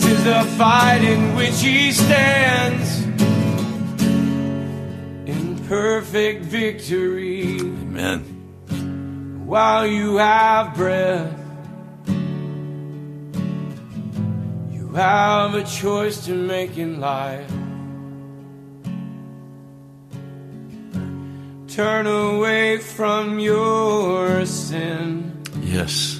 This is a fight in which He stands in perfect victory. Amen. While you have breath, you have a choice to make in life. Turn away from your sin Yes.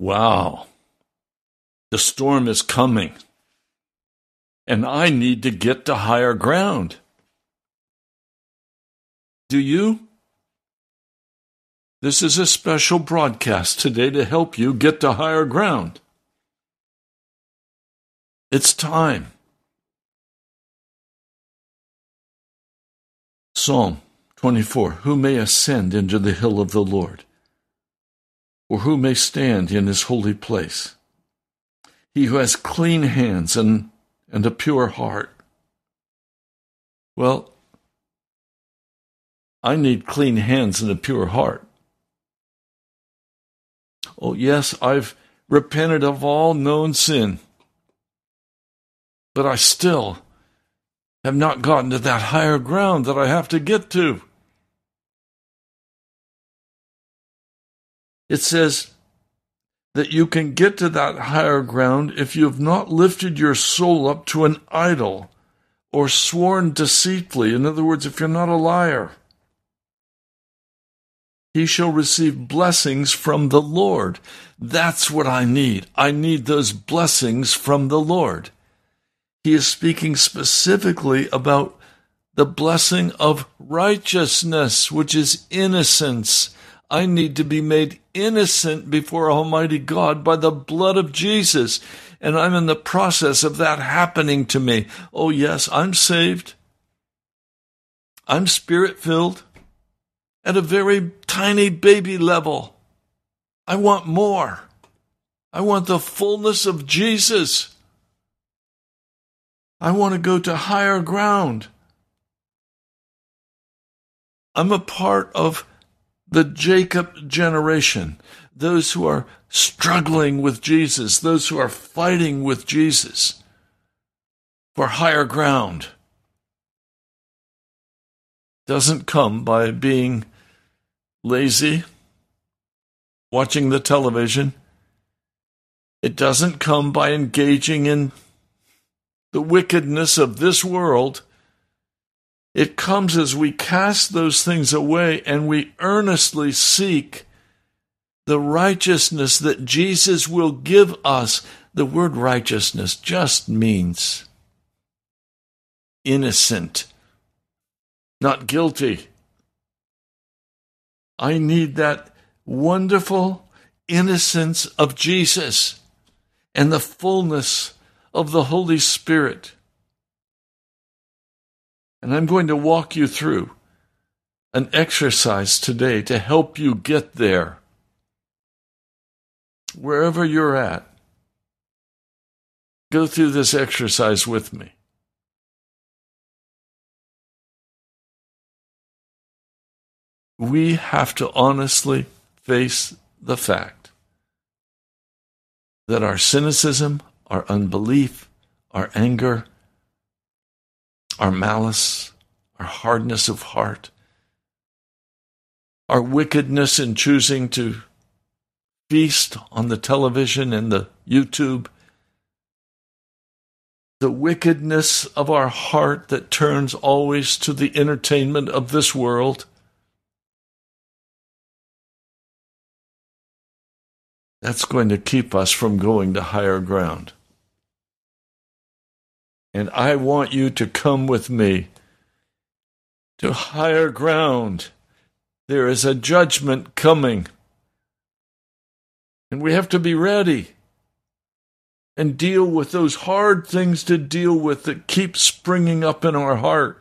Wow. The storm is coming. And I need to get to higher ground. Do you? This is a special broadcast today to help you get to higher ground. It's time. Psalm 24 Who may ascend into the hill of the Lord? Or who may stand in his holy place? He who has clean hands and, and a pure heart. Well, I need clean hands and a pure heart. Oh, yes, I've repented of all known sin, but I still have not gotten to that higher ground that I have to get to. It says that you can get to that higher ground if you have not lifted your soul up to an idol or sworn deceitfully. In other words, if you're not a liar he shall receive blessings from the Lord. That's what I need. I need those blessings from the Lord. He is speaking specifically about the blessing of righteousness, which is innocence. I need to be made innocent before Almighty God by the blood of Jesus. And I'm in the process of that happening to me. Oh, yes, I'm saved. I'm spirit filled at a very tiny baby level. I want more. I want the fullness of Jesus. I want to go to higher ground. I'm a part of the Jacob generation, those who are struggling with Jesus, those who are fighting with Jesus for higher ground doesn't come by being lazy, watching the television. It doesn't come by engaging in the wickedness of this world. It comes as we cast those things away and we earnestly seek the righteousness that Jesus will give us. The word righteousness just means innocent not guilty. I need that wonderful innocence of Jesus and the fullness of the Holy Spirit. And I'm going to walk you through an exercise today to help you get there. Wherever you're at, go through this exercise with me. we have to honestly face the fact that our cynicism, our unbelief, our anger, our malice, our hardness of heart, our wickedness in choosing to feast on the television and the YouTube, the wickedness of our heart that turns always to the entertainment of this world That's going to keep us from going to higher ground. And I want you to come with me to higher ground. There is a judgment coming. And we have to be ready and deal with those hard things to deal with that keep springing up in our heart.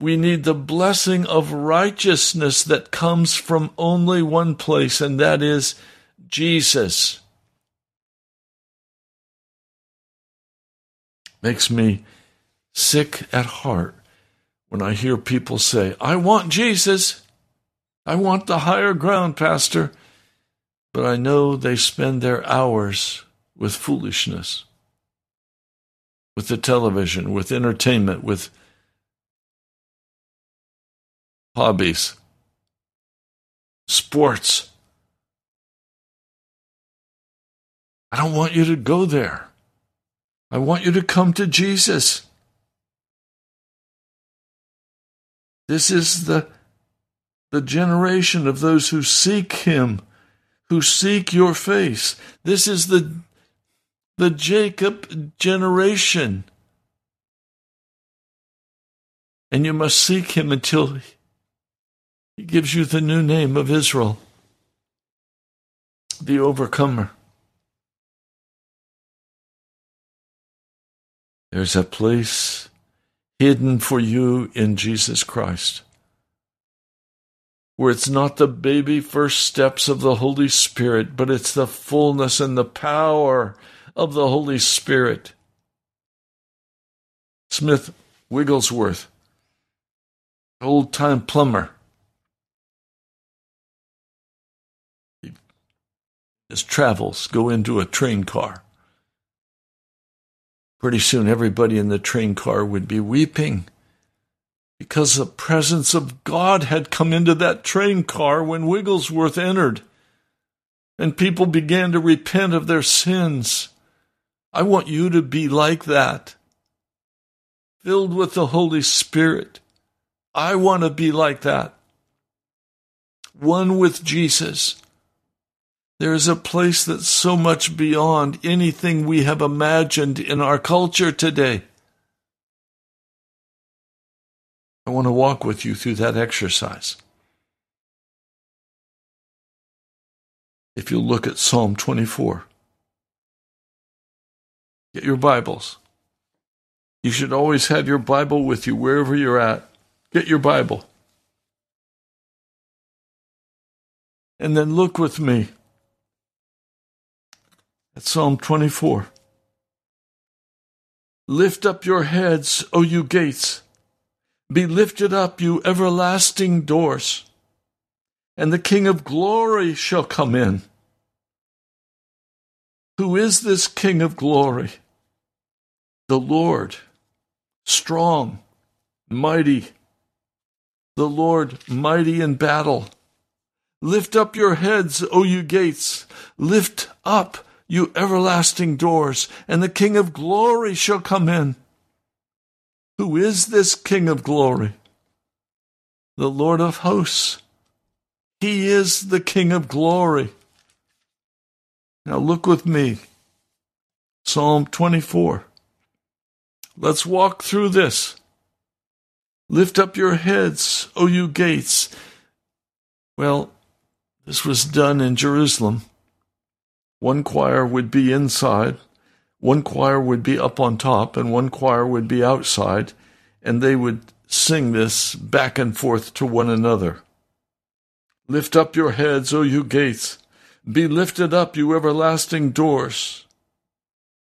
We need the blessing of righteousness that comes from only one place, and that is Jesus makes me sick at heart when I hear people say, I want Jesus. I want the higher ground, Pastor. But I know they spend their hours with foolishness, with the television, with entertainment, with hobbies, sports. I don't want you to go there. I want you to come to Jesus. This is the, the generation of those who seek Him, who seek your face. This is the, the Jacob generation. And you must seek him until he gives you the new name of Israel, the overcomer. There's a place hidden for you in Jesus Christ where it's not the baby first steps of the Holy Spirit, but it's the fullness and the power of the Holy Spirit. Smith Wigglesworth, old time plumber. His travels go into a train car. Pretty soon, everybody in the train car would be weeping because the presence of God had come into that train car when Wigglesworth entered, and people began to repent of their sins. I want you to be like that, filled with the Holy Spirit. I want to be like that, one with Jesus. There is a place that's so much beyond anything we have imagined in our culture today. I want to walk with you through that exercise. If you look at Psalm 24, get your Bibles. You should always have your Bible with you wherever you're at. Get your Bible. And then look with me Psalm 24. Lift up your heads, O you gates be lifted up, you everlasting doors, and the King of glory shall come in. Who is this King of glory? The Lord, strong, mighty, the Lord mighty in battle. Lift up your heads, O you gates, lift up, you everlasting doors, and the King of glory shall come in. Who is this King of glory? The Lord of hosts. He is the King of glory. Now look with me. Psalm 24. Let's walk through this. Lift up your heads, O you gates. Well, this was done in Jerusalem. One choir would be inside, one choir would be up on top and one choir would be outside, and they would sing this back and forth to one another. Lift up your heads, O you gates. Be lifted up, you everlasting doors,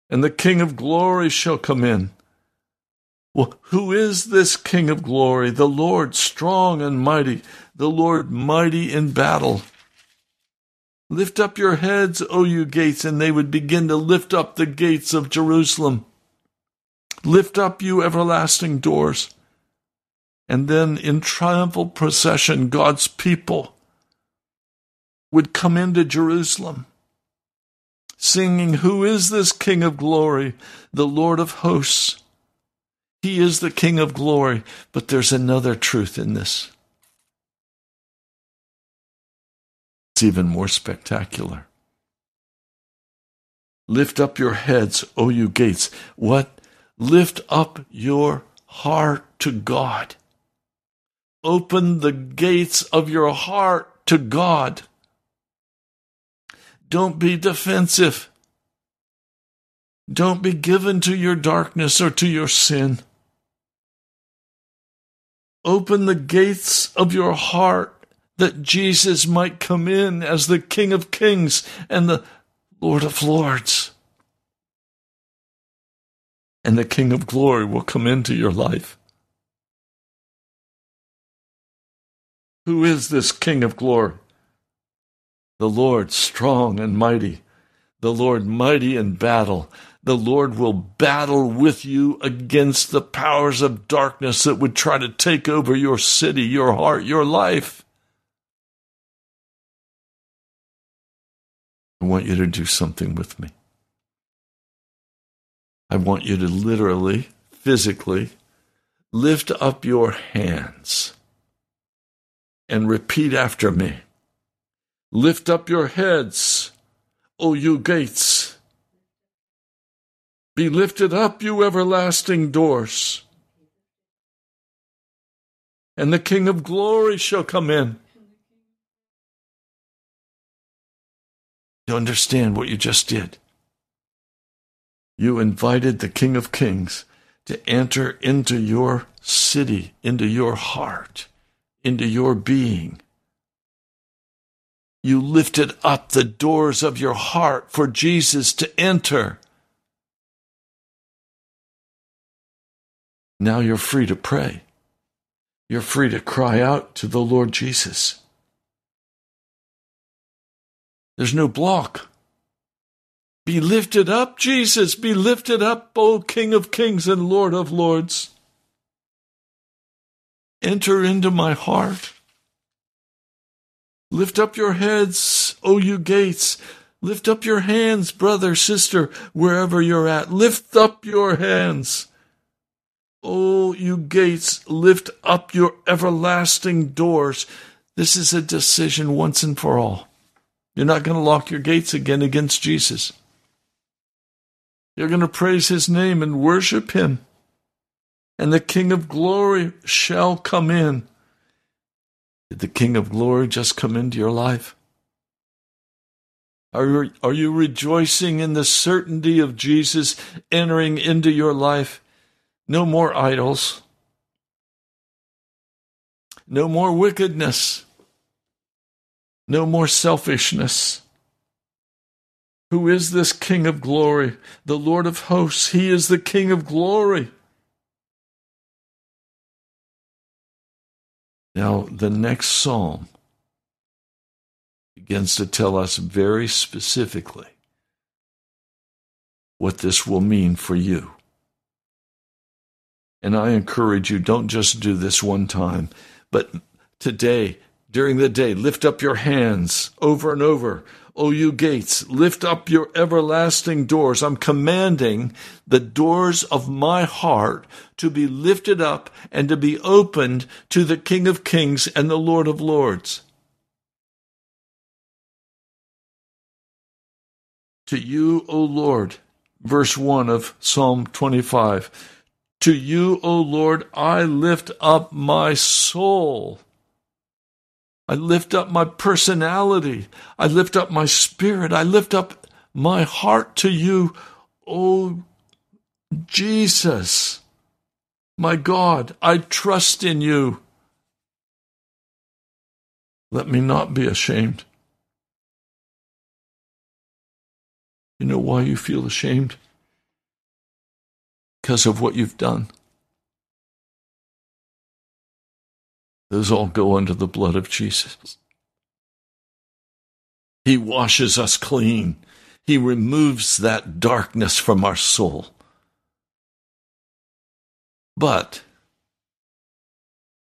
and the King of glory shall come in. Well, who is this King of glory? The Lord strong and mighty, the Lord mighty in battle. Lift up your heads, O you gates, and they would begin to lift up the gates of Jerusalem. Lift up, you everlasting doors. And then in triumphal procession, God's people would come into Jerusalem, singing, Who is this King of glory, the Lord of hosts? He is the King of glory. But there's another truth in this. It's even more spectacular. Lift up your heads, O you gates. What? Lift up your heart to God. Open the gates of your heart to God. Don't be defensive. Don't be given to your darkness or to your sin. Open the gates of your heart that Jesus might come in as the King of Kings and the Lord of Lords. And the King of Glory will come into your life. Who is this King of Glory? The Lord strong and mighty, the Lord mighty in battle. The Lord will battle with you against the powers of darkness that would try to take over your city, your heart, your life. I want you to do something with me. I want you to literally, physically, lift up your hands and repeat after me Lift up your heads, O you gates. Be lifted up, you everlasting doors. And the King of glory shall come in. You understand what you just did? You invited the King of Kings to enter into your city, into your heart, into your being. You lifted up the doors of your heart for Jesus to enter. Now you're free to pray. You're free to cry out to the Lord Jesus. There's no block. Be lifted up, Jesus. Be lifted up, O King of kings and Lord of lords. Enter into my heart. Lift up your heads, O you gates. Lift up your hands, brother, sister, wherever you're at. Lift up your hands. O you gates, lift up your everlasting doors. This is a decision once and for all. You're not going to lock your gates again against Jesus. You're going to praise his name and worship him. And the King of glory shall come in. Did the King of glory just come into your life? Are you, are you rejoicing in the certainty of Jesus entering into your life? No more idols. No more wickedness. No more selfishness. Who is this King of glory? The Lord of hosts. He is the King of glory. Now, the next psalm begins to tell us very specifically what this will mean for you. And I encourage you, don't just do this one time, but today, during the day, lift up your hands over and over O you gates, lift up your everlasting doors. I'm commanding the doors of my heart to be lifted up and to be opened to the King of Kings and the Lord of Lords. To you, O Lord, verse 1 of Psalm 25. To you, O Lord, I lift up my soul. I lift up my personality. I lift up my spirit. I lift up my heart to you, oh Jesus. My God, I trust in you. Let me not be ashamed. You know why you feel ashamed? Because of what you've done. Those all go under the blood of Jesus. He washes us clean. He removes that darkness from our soul. But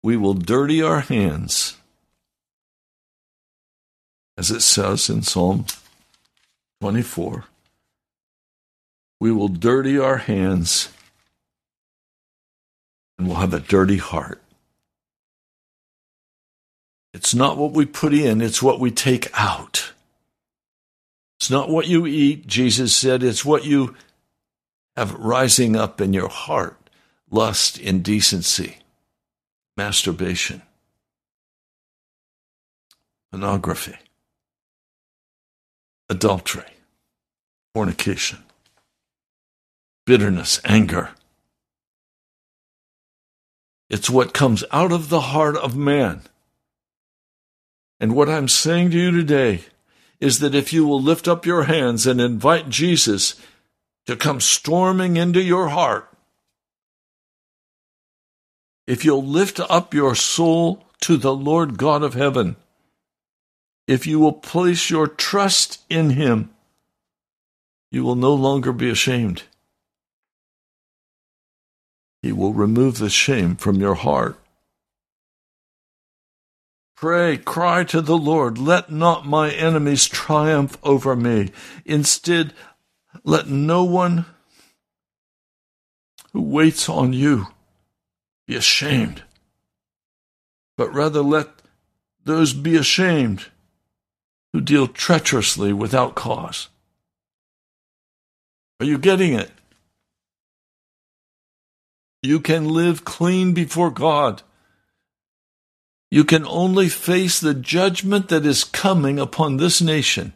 we will dirty our hands, as it says in Psalm 24. We will dirty our hands and we'll have a dirty heart. It's not what we put in, it's what we take out. It's not what you eat, Jesus said, it's what you have rising up in your heart lust, indecency, masturbation, pornography, adultery, fornication, bitterness, anger. It's what comes out of the heart of man. And what I'm saying to you today is that if you will lift up your hands and invite Jesus to come storming into your heart, if you'll lift up your soul to the Lord God of heaven, if you will place your trust in Him, you will no longer be ashamed. He will remove the shame from your heart. Pray, cry to the Lord, let not my enemies triumph over me. Instead, let no one who waits on you be ashamed, but rather let those be ashamed who deal treacherously without cause. Are you getting it? You can live clean before God. You can only face the judgment that is coming upon this nation.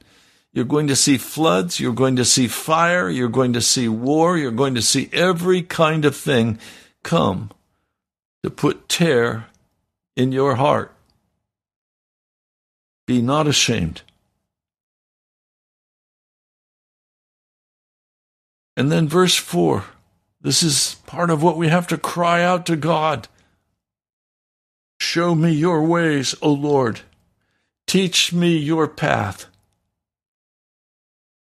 You're going to see floods, you're going to see fire, you're going to see war, you're going to see every kind of thing come to put tear in your heart. Be not ashamed. And then verse 4 this is part of what we have to cry out to God. Show me your ways, O Lord. Teach me your path.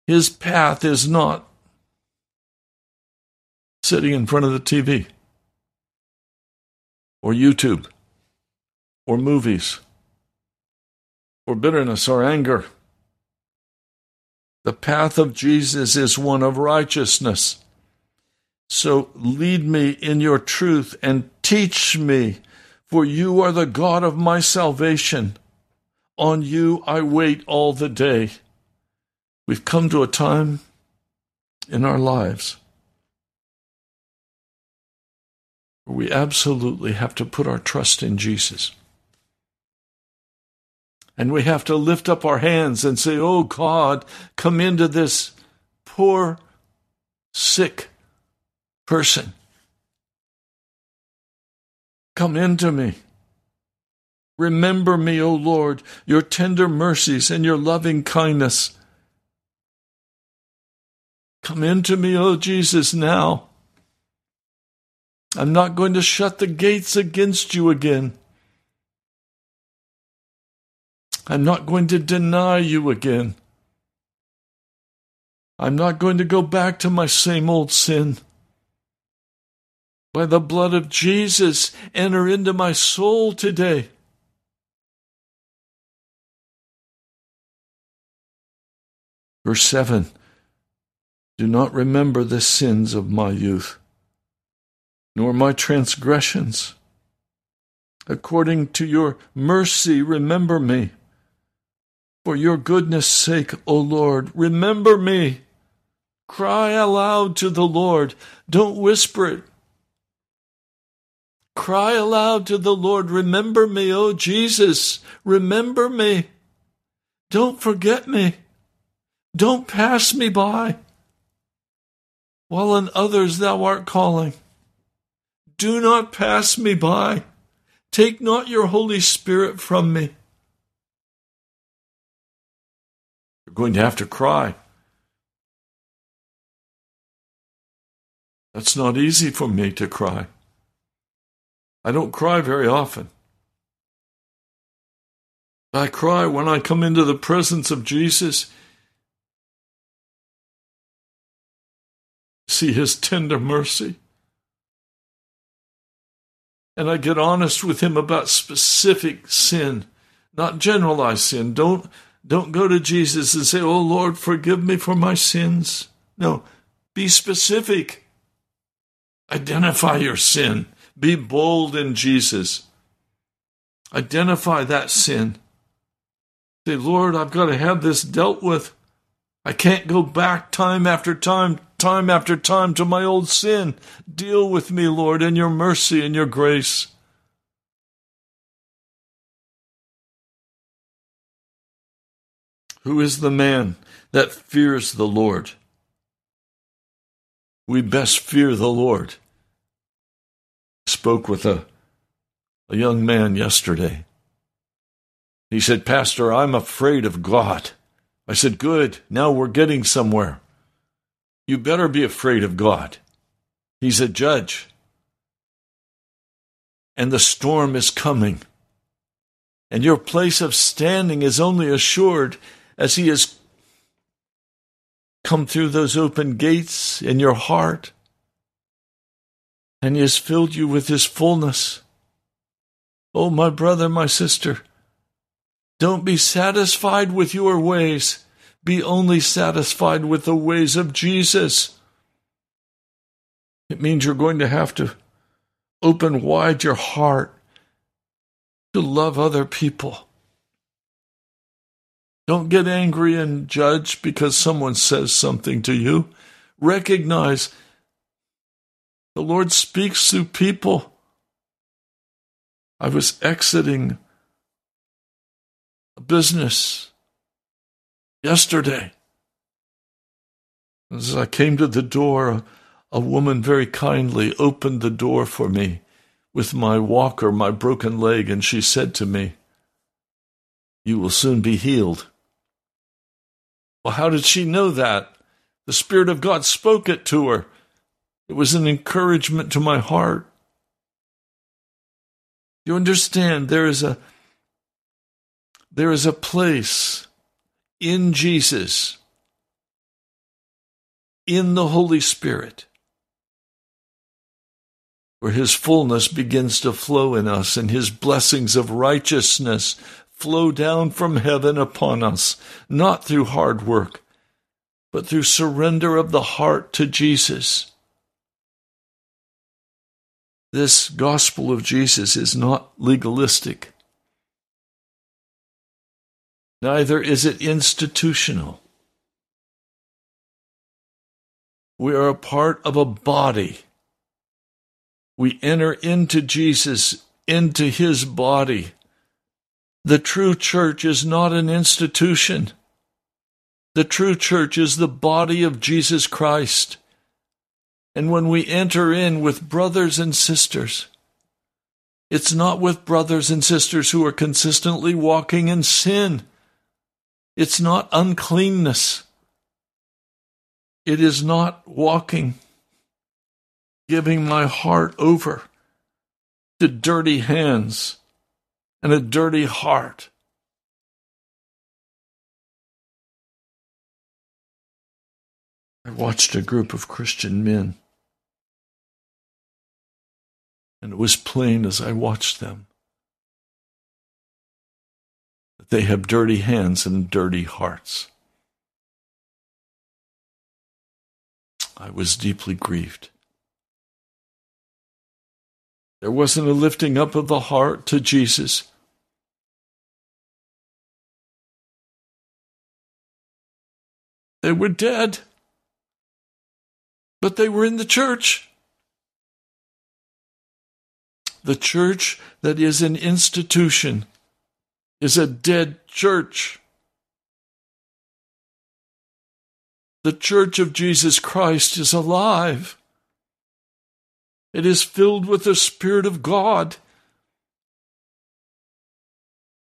His path is not sitting in front of the TV or YouTube or movies or bitterness or anger. The path of Jesus is one of righteousness. So lead me in your truth and teach me, for you are the God of my salvation. On you I wait all the day. We've come to a time in our lives where we absolutely have to put our trust in Jesus. And we have to lift up our hands and say, Oh God, come into this poor, sick, person. Come into me. Remember me, O Lord, your tender mercies and your loving kindness. Come into me, O Jesus, now. I'm not going to shut the gates against you again. I'm not going to deny you again. I'm not going to go back to my same old sin by the blood of Jesus, enter into my soul today. Verse 7 Do not remember the sins of my youth, nor my transgressions. According to your mercy, remember me. For your goodness' sake, O Lord, remember me. Cry aloud to the Lord. Don't whisper it. Cry aloud to the Lord, Remember me, O Jesus, remember me. Don't forget me. Don't pass me by. While on others thou art calling. Do not pass me by. Take not your Holy Spirit from me. You're going to have to cry. That's not easy for me to cry. I don't cry very often. I cry when I come into the presence of Jesus, see his tender mercy. And I get honest with him about specific sin, not generalized sin. Don't, don't go to Jesus and say, Oh Lord, forgive me for my sins. No, be specific. Identify your sin. Be bold in Jesus. Identify that sin. Say, Lord, I've got to have this dealt with. I can't go back time after time, time after time to my old sin. Deal with me, Lord, in your mercy and your grace. Who is the man that fears the Lord? We best fear the Lord spoke with a, a young man yesterday. He said, Pastor, I'm afraid of God. I said, Good, now we're getting somewhere. You better be afraid of God. He's a judge. And the storm is coming. And your place of standing is only assured as He has come through those open gates in your heart and he has filled you with his fullness. Oh, my brother, my sister, don't be satisfied with your ways. Be only satisfied with the ways of Jesus. It means you're going to have to open wide your heart to love other people. Don't get angry and judge because someone says something to you. Recognize the Lord speaks through people. I was exiting a business yesterday. As I came to the door, a woman very kindly opened the door for me with my walker, my broken leg, and she said to me, You will soon be healed. Well, how did she know that? The Spirit of God spoke it to her. It was an encouragement to my heart. You understand there is a there is a place in Jesus, in the Holy Spirit, where His fullness begins to flow in us and His blessings of righteousness flow down from heaven upon us, not through hard work, but through surrender of the heart to Jesus. This gospel of Jesus is not legalistic. Neither is it institutional. We are a part of a body. We enter into Jesus, into his body. The true church is not an institution. The true church is the body of Jesus Christ. And when we enter in with brothers and sisters, it's not with brothers and sisters who are consistently walking in sin. It's not uncleanness. It is not walking, giving my heart over to dirty hands and a dirty heart. I watched a group of Christian men, and it was plain as I watched them that they have dirty hands and dirty hearts. I was deeply grieved. There wasn't a lifting up of the heart to Jesus. They were dead, but they were in the church. The church that is an institution is a dead church. The church of Jesus Christ is alive. It is filled with the Spirit of God.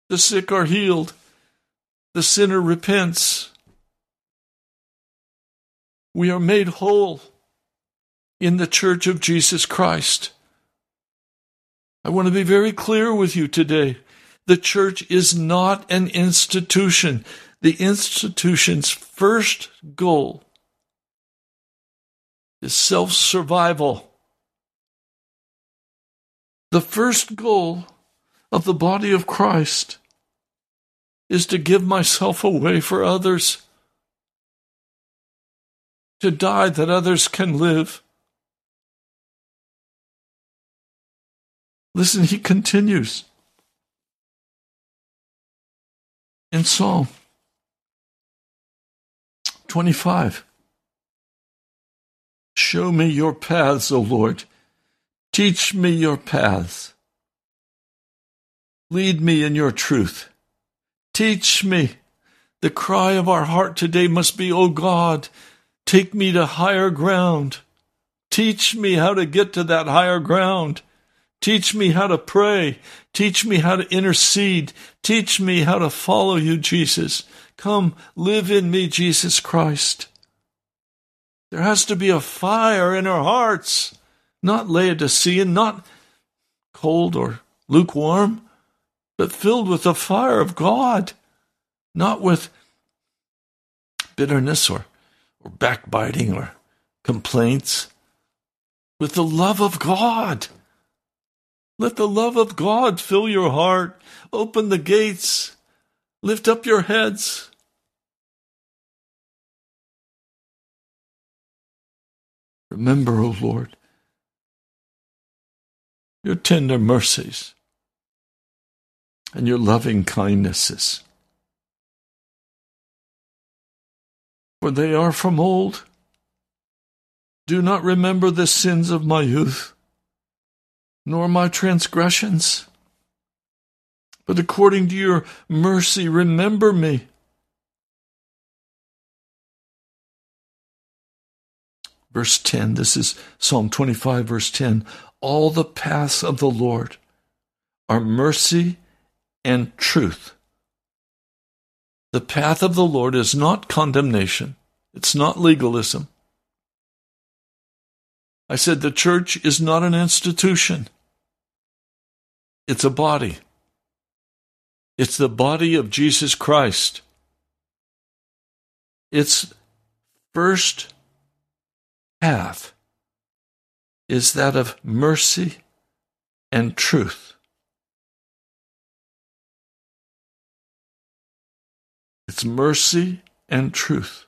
The sick are healed. The sinner repents. We are made whole in the church of Jesus Christ. I want to be very clear with you today. The church is not an institution. The institution's first goal is self survival. The first goal of the body of Christ is to give myself away for others, to die that others can live. Listen, he continues. in Psalm 25. Show me your paths, O Lord. Teach me your paths. Lead me in your truth. Teach me. The cry of our heart today must be, O God, take me to higher ground. Teach me how to get to that higher ground. Teach me how to pray. Teach me how to intercede. Teach me how to follow you, Jesus. Come, live in me, Jesus Christ. There has to be a fire in our hearts, not Laodicean, not cold or lukewarm, but filled with the fire of God, not with bitterness or, or backbiting or complaints, with the love of God let the love of God fill your heart. Open the gates. Lift up your heads. Remember, O Lord, your tender mercies and your loving kindnesses. for they are from old. Do not remember the sins of my youth, nor my transgressions. But according to your mercy, remember me. Verse 10, this is Psalm 25, verse 10. All the paths of the Lord are mercy and truth. The path of the Lord is not condemnation, it's not legalism. I said the church is not an institution, it's a body. It's the body of Jesus Christ. Its first path is that of mercy and truth. It's mercy and truth.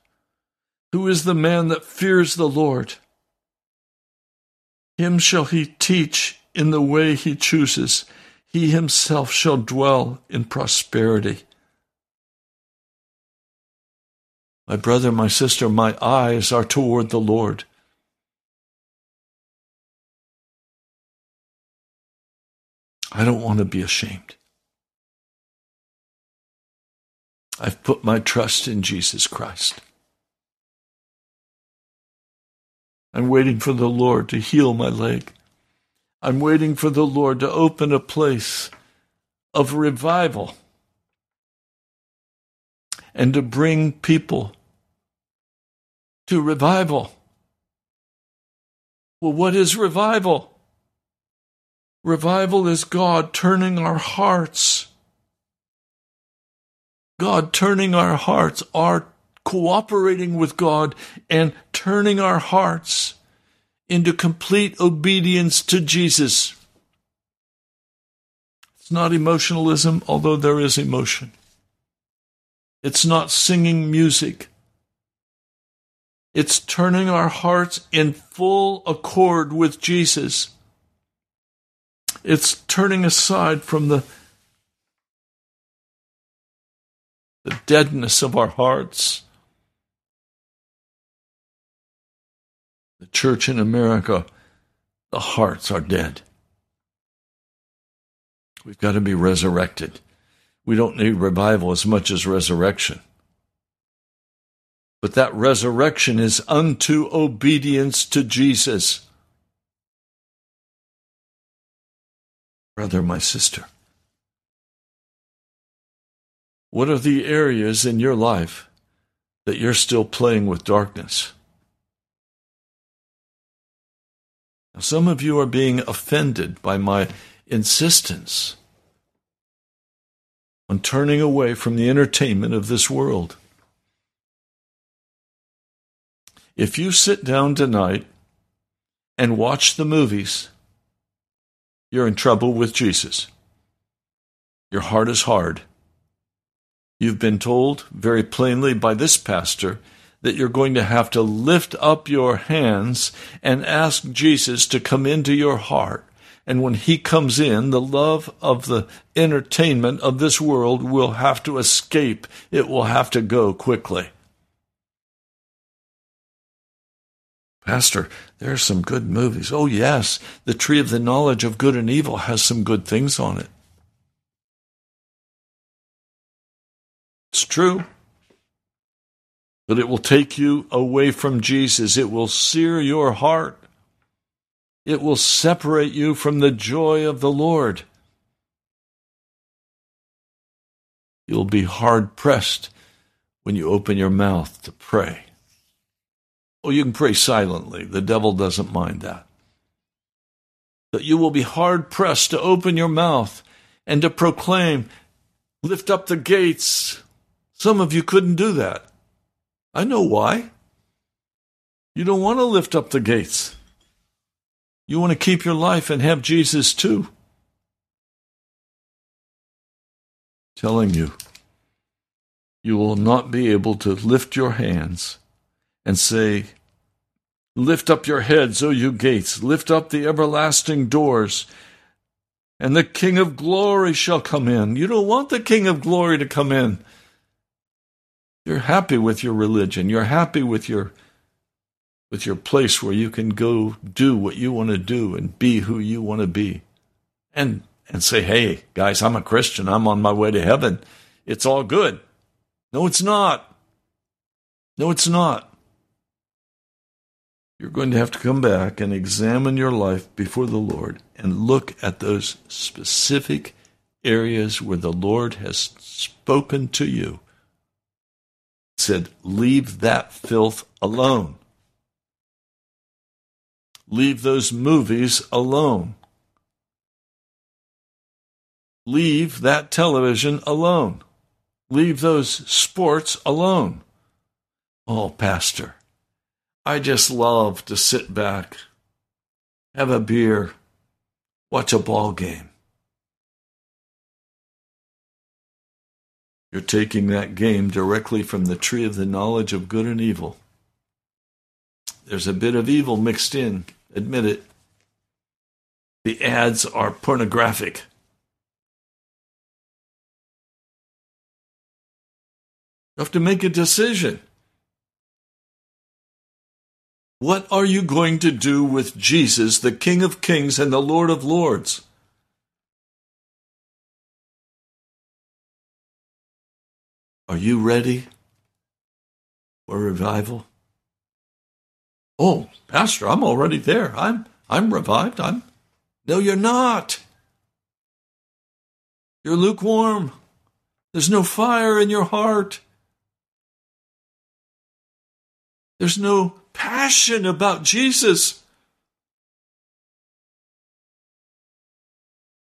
Who is the man that fears the Lord? Him shall he teach in the way he chooses. He himself shall dwell in prosperity. My brother, my sister, my eyes are toward the Lord. I don't want to be ashamed. I've put my trust in Jesus Christ. I'm waiting for the Lord to heal my leg. I'm waiting for the Lord to open a place of revival and to bring people to revival. Well, what is revival? Revival is God turning our hearts. God turning our hearts, our cooperating with God and turning our hearts into complete obedience to Jesus. It's not emotionalism, although there is emotion. It's not singing music. It's turning our hearts in full accord with Jesus. It's turning aside from the, the deadness of our hearts. The church in America, the hearts are dead. We've got to be resurrected. We don't need revival as much as resurrection. But that resurrection is unto obedience to Jesus. brother, my sister? What are the areas in your life that you're still playing with darkness? Some of you are being offended by my insistence on turning away from the entertainment of this world. If you sit down tonight and watch the movies, you're in trouble with Jesus. Your heart is hard. You've been told very plainly by this pastor that you're going to have to lift up your hands and ask Jesus to come into your heart. And when he comes in, the love of the entertainment of this world will have to escape. It will have to go quickly. Pastor, there are some good movies. Oh, yes, the tree of the knowledge of good and evil has some good things on it. It's true. But it will take you away from Jesus. It will sear your heart. It will separate you from the joy of the Lord. You'll be hard pressed when you open your mouth to pray. Oh, you can pray silently. The devil doesn't mind that. But you will be hard pressed to open your mouth and to proclaim, lift up the gates. Some of you couldn't do that. I know why. You don't want to lift up the gates. You want to keep your life and have Jesus too. Telling you, you will not be able to lift your hands and say, Lift up your heads, O you gates, lift up the everlasting doors, and the King of glory shall come in. You don't want the King of glory to come in. You're happy with your religion. You're happy with your with your place where you can go do what you want to do and be who you want to be. And and say, "Hey, guys, I'm a Christian. I'm on my way to heaven. It's all good." No, it's not. No, it's not. You're going to have to come back and examine your life before the Lord and look at those specific areas where the Lord has spoken to you. Said, leave that filth alone. Leave those movies alone. Leave that television alone. Leave those sports alone. Oh, Pastor, I just love to sit back, have a beer, watch a ball game. You're taking that game directly from the tree of the knowledge of good and evil. There's a bit of evil mixed in, admit it. The ads are pornographic. You have to make a decision. What are you going to do with Jesus, the King of Kings and the Lord of Lords? Are you ready for revival? Oh, Pastor, I'm already there. I'm I'm revived. I'm No, you're not. You're lukewarm. There's no fire in your heart. There's no passion about Jesus.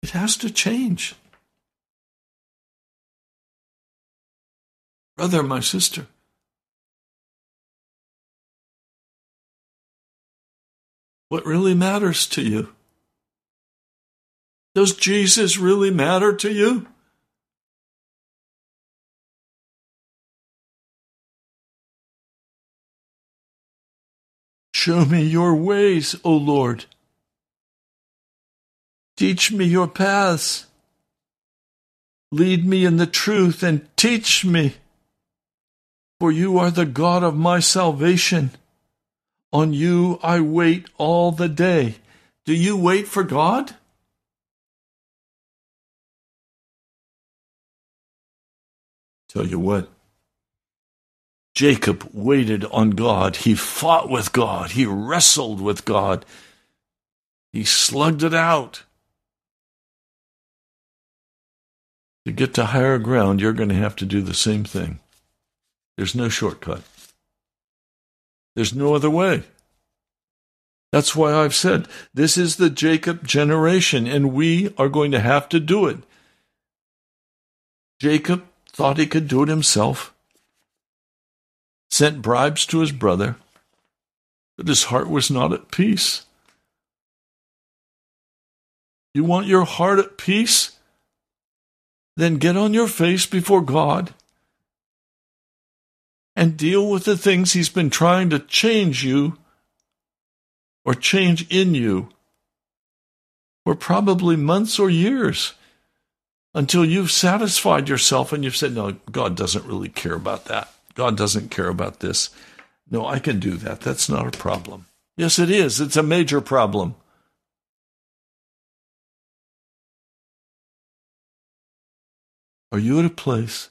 It has to change. Brother, my sister, what really matters to you? Does Jesus really matter to you? Show me your ways, O Lord. Teach me your paths. Lead me in the truth and teach me. For you are the God of my salvation. On you I wait all the day. Do you wait for God? Tell you what, Jacob waited on God. He fought with God. He wrestled with God. He slugged it out. To get to higher ground, you're going to have to do the same thing. There's no shortcut. There's no other way. That's why I've said this is the Jacob generation, and we are going to have to do it. Jacob thought he could do it himself sent bribes to his brother, but his heart was not at peace. You want your heart at peace? Then get on your face before God and deal with the things He's been trying to change you or change in you for probably months or years until you've satisfied yourself and you've said, No, God doesn't really care about that. God doesn't care about this. No, I can do that. That's not a problem. Yes, it is. It's a major problem. Are you at a place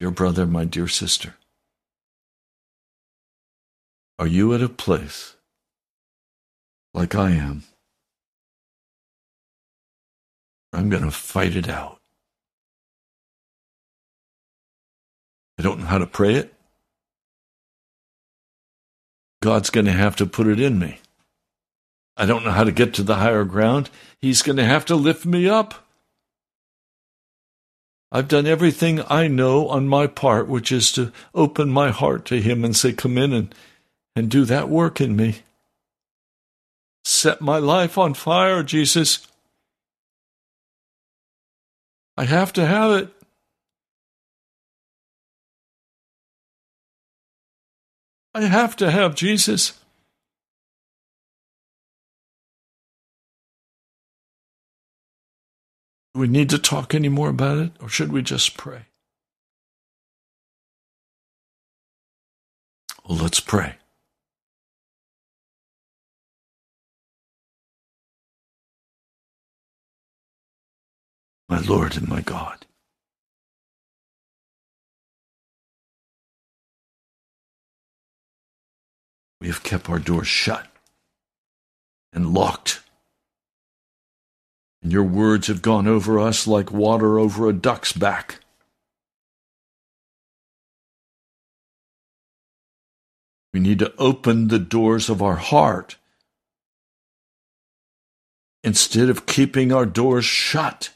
Dear brother, my dear sister, are you at a place like I am? I'm going to fight it out. I don't know how to pray it. God's going to have to put it in me. I don't know how to get to the higher ground. He's going to have to lift me up. I've done everything I know on my part, which is to open my heart to Him and say, Come in and, and do that work in me. Set my life on fire, Jesus. I have to have it. I have to have Jesus. Do we need to talk any more about it, or should we just pray? Well, let's pray. My Lord and my God. We have kept our doors shut and locked. And your words have gone over us like water over a duck's back. We need to open the doors of our heart instead of keeping our doors shut.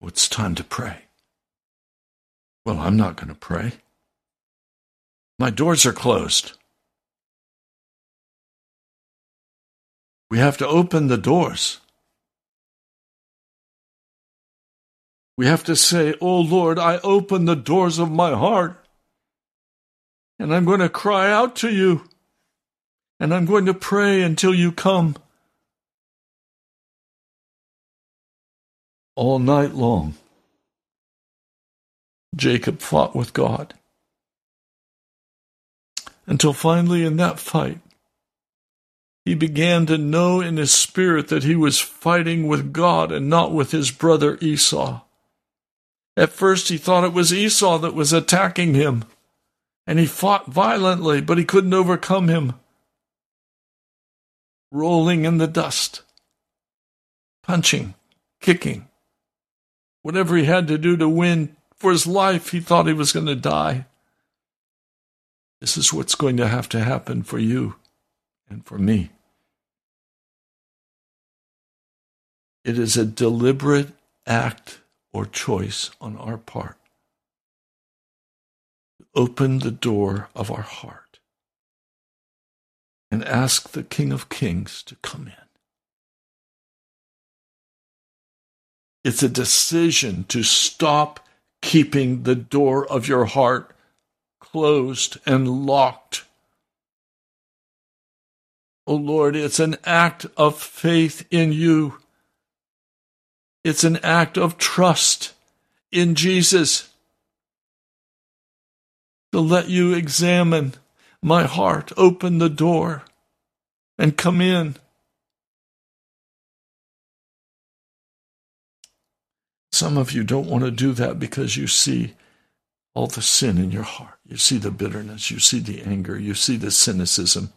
Well, it's time to pray. Well, I'm not going to pray. My doors are closed. We have to open the doors. We have to say, Oh Lord, I open the doors of my heart. And I'm going to cry out to you. And I'm going to pray until you come. All night long, Jacob fought with God until finally, in that fight, he began to know in his spirit that he was fighting with God and not with his brother Esau. At first, he thought it was Esau that was attacking him, and he fought violently, but he couldn't overcome him. Rolling in the dust, punching, kicking, whatever he had to do to win for his life, he thought he was going to die. This is what's going to have to happen for you and for me. It is a deliberate act or choice on our part to open the door of our heart and ask the King of Kings to come in. It's a decision to stop keeping the door of your heart closed and locked. Oh Lord, it's an act of faith in you. It's an act of trust in Jesus to let you examine my heart, open the door, and come in. Some of you don't want to do that because you see all the sin in your heart. You see the bitterness, you see the anger, you see the cynicism.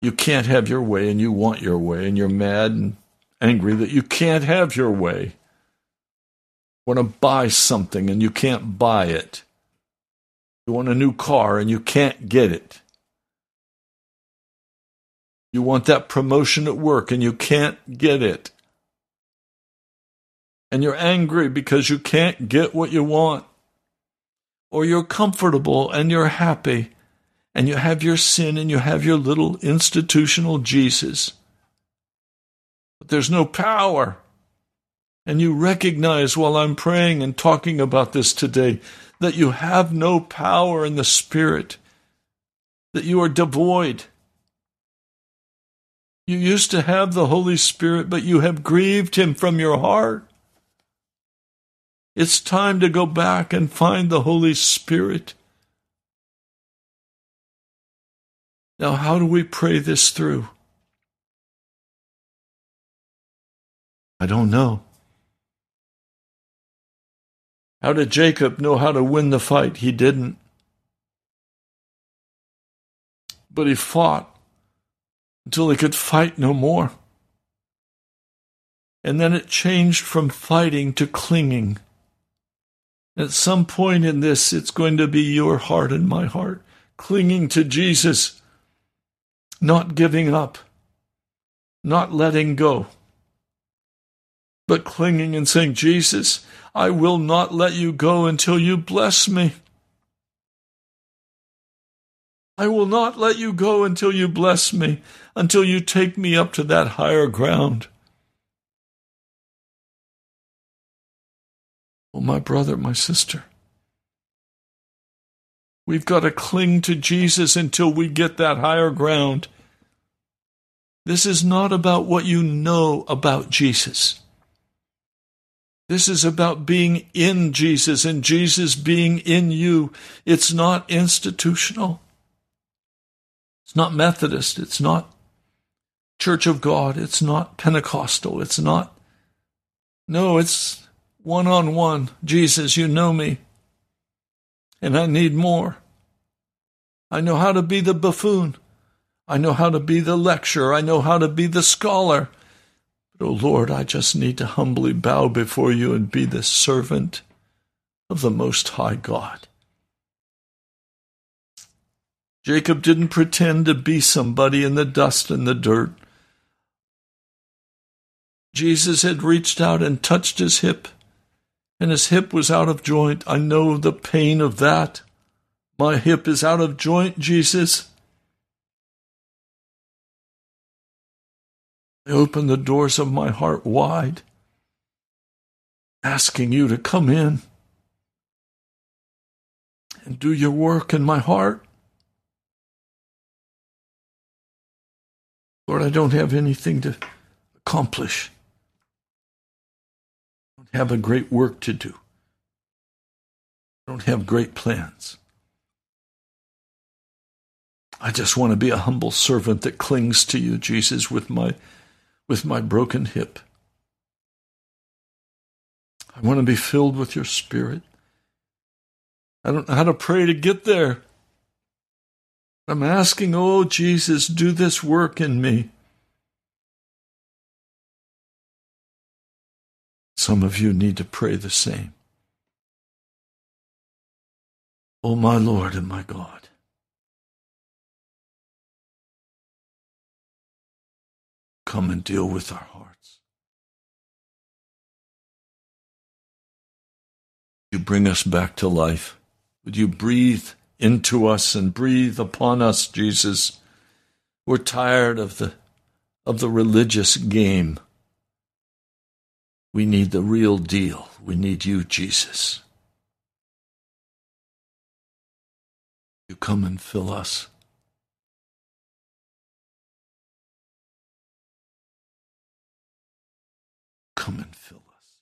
You can't have your way and you want your way, and you're mad and angry that you can't have your way. Want to buy something and you can't buy it. You want a new car and you can't get it. You want that promotion at work and you can't get it. And you're angry because you can't get what you want or you're comfortable and you're happy and you have your sin and you have your little institutional Jesus. But there's no power. And you recognize while I'm praying and talking about this today that you have no power in the Spirit, that you are devoid. You used to have the Holy Spirit, but you have grieved Him from your heart. It's time to go back and find the Holy Spirit. Now, how do we pray this through? I don't know. How did Jacob know how to win the fight? He didn't. But he fought until he could fight no more. And then it changed from fighting to clinging. At some point in this, it's going to be your heart and my heart clinging to Jesus, not giving up, not letting go, but clinging and saying, Jesus, I will not let you go until you bless me. I will not let you go until you bless me, until you take me up to that higher ground. Oh, my brother, my sister. We've got to cling to Jesus until we get that higher ground. This is not about what you know about Jesus. This is about being in Jesus and Jesus being in you. It's not institutional. It's not Methodist. It's not Church of God. It's not Pentecostal. It's not. No, it's one on one. Jesus, you know me. And I need more. I know how to be the buffoon. I know how to be the lecturer. I know how to be the scholar. Oh Lord, I just need to humbly bow before you and be the servant of the Most High God. Jacob didn't pretend to be somebody in the dust and the dirt. Jesus had reached out and touched his hip, and his hip was out of joint. I know the pain of that. My hip is out of joint, Jesus. I open the doors of my heart wide, asking you to come in and do your work in my heart. Lord, I don't have anything to accomplish. I don't have a great work to do. I don't have great plans. I just want to be a humble servant that clings to you, Jesus, with my with my broken hip. I want to be filled with your spirit. I don't know how to pray to get there. I'm asking, oh, Jesus, do this work in me. Some of you need to pray the same. Oh, my Lord and my God. Come and deal with our hearts. You bring us back to life. Would you breathe into us and breathe upon us, Jesus. We're tired of the of the religious game. We need the real deal. We need you, Jesus. You come and fill us. Come and fill us.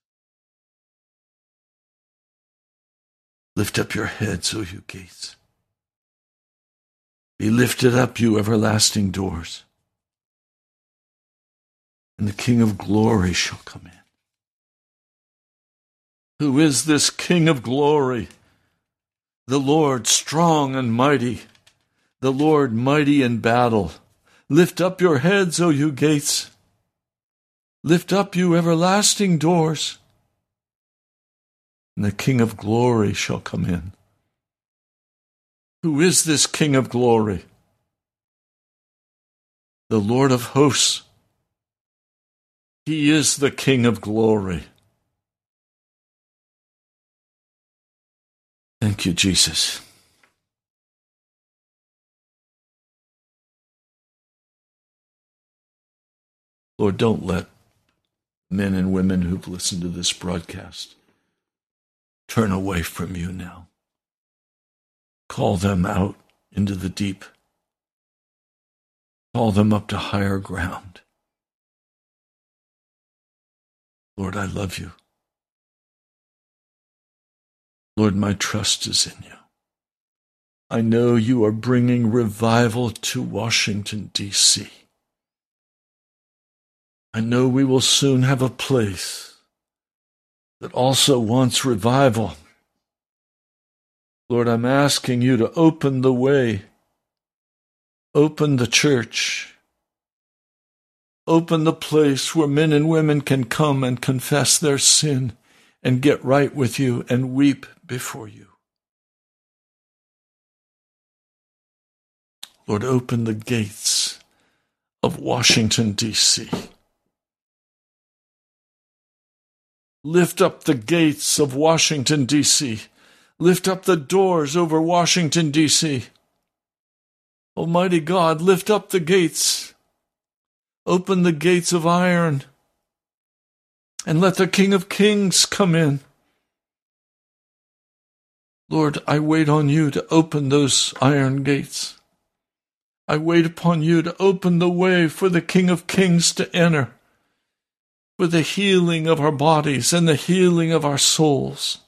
Lift up your heads, O you gates. Be lifted up, you everlasting doors, and the King of glory shall come in. Who is this King of glory? The Lord strong and mighty, the Lord mighty in battle. Lift up your heads, O you gates. Lift up, you everlasting doors, and the King of glory shall come in. Who is this King of glory? The Lord of hosts. He is the King of glory. Thank you, Jesus. Lord, don't let men and women who've listened to this broadcast turn away from you now. Call them out into the deep. Call them up to higher ground. Lord, I love you. Lord, my trust is in you. I know you are bringing revival to Washington, D.C. I know we will soon have a place that also wants revival. Lord, I'm asking you to open the way, open the church, open the place where men and women can come and confess their sin and get right with you and weep before you. Lord, open the gates of Washington, D.C. Lift up the gates of Washington, D.C. Lift up the doors over Washington, D.C. Almighty God, lift up the gates. Open the gates of iron. And let the King of Kings come in. Lord, I wait on you to open those iron gates. I wait upon you to open the way for the King of Kings to enter, for the healing of our bodies and the healing of our souls.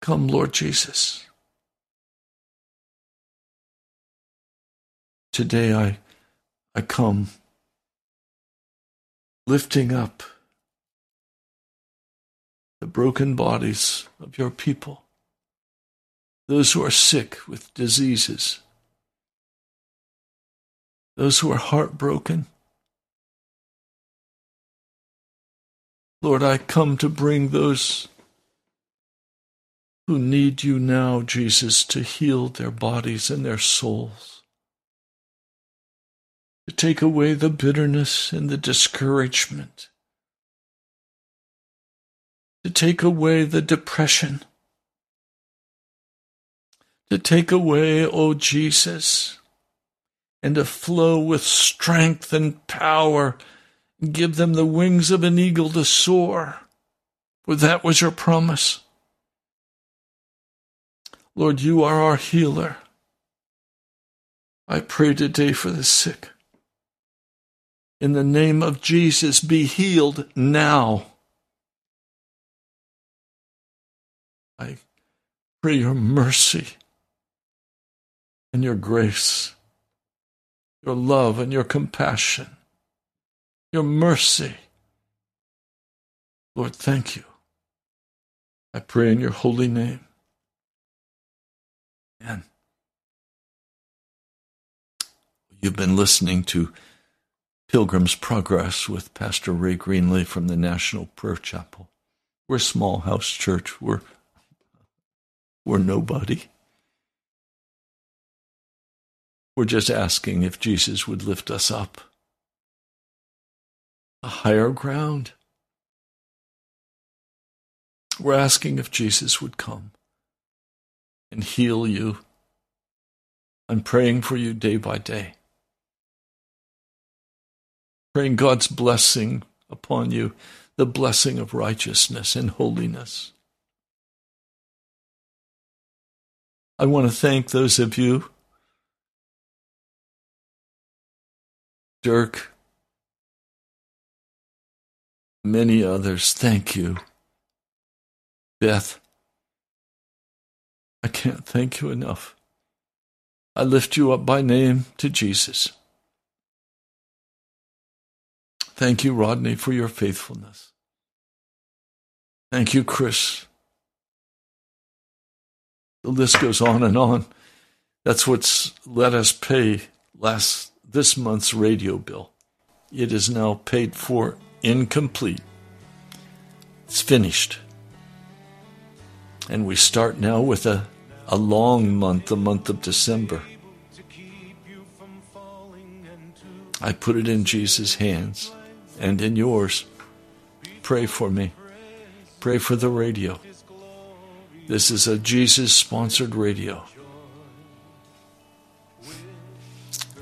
Come, Lord Jesus. Today I, I come lifting up the broken bodies of your people, those who are sick with diseases those who are heartbroken. Lord, I come to bring those who need you now, Jesus, to heal their bodies and their souls, to take away the bitterness and the discouragement, to take away the depression, to take away, O oh Jesus, and to flow with strength and power. Give them the wings of an eagle to soar, for that was your promise. Lord, you are our healer. I pray today for the sick. In the name of Jesus, be healed now. I pray your mercy and your grace your love and your compassion, your mercy. Lord, thank you. I pray in your holy name. Amen. You've been listening to Pilgrim's Progress with Pastor Ray Greenley from the National Prayer Chapel. We're a small house church. We're we're nobody. We're just asking if Jesus would lift us up higher ground. We're asking if Jesus would come and heal you. I'm praying for you day by day. Praying God's blessing upon you, the blessing of righteousness and holiness. I want to thank those of you Dirk, many others, thank you. Beth, I can't thank you enough. I lift you up by name to Jesus. Thank you, Rodney, for your faithfulness. Thank you, Chris. The list goes on and on. That's what's let us pay last this month's radio bill. It is now paid for incomplete. It's finished. And we start now with a, a long month, the month of December. I put it in Jesus' hands and in yours. Pray for me. Pray for the radio. This is a Jesus sponsored radio.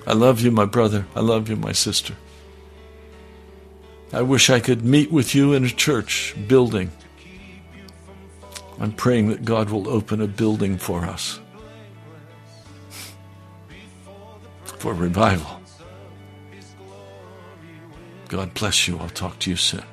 I love you, my brother. I love you, my sister. I wish I could meet with you in a church building. I'm praying that God will open a building for us for revival. God bless you. I'll talk to you soon.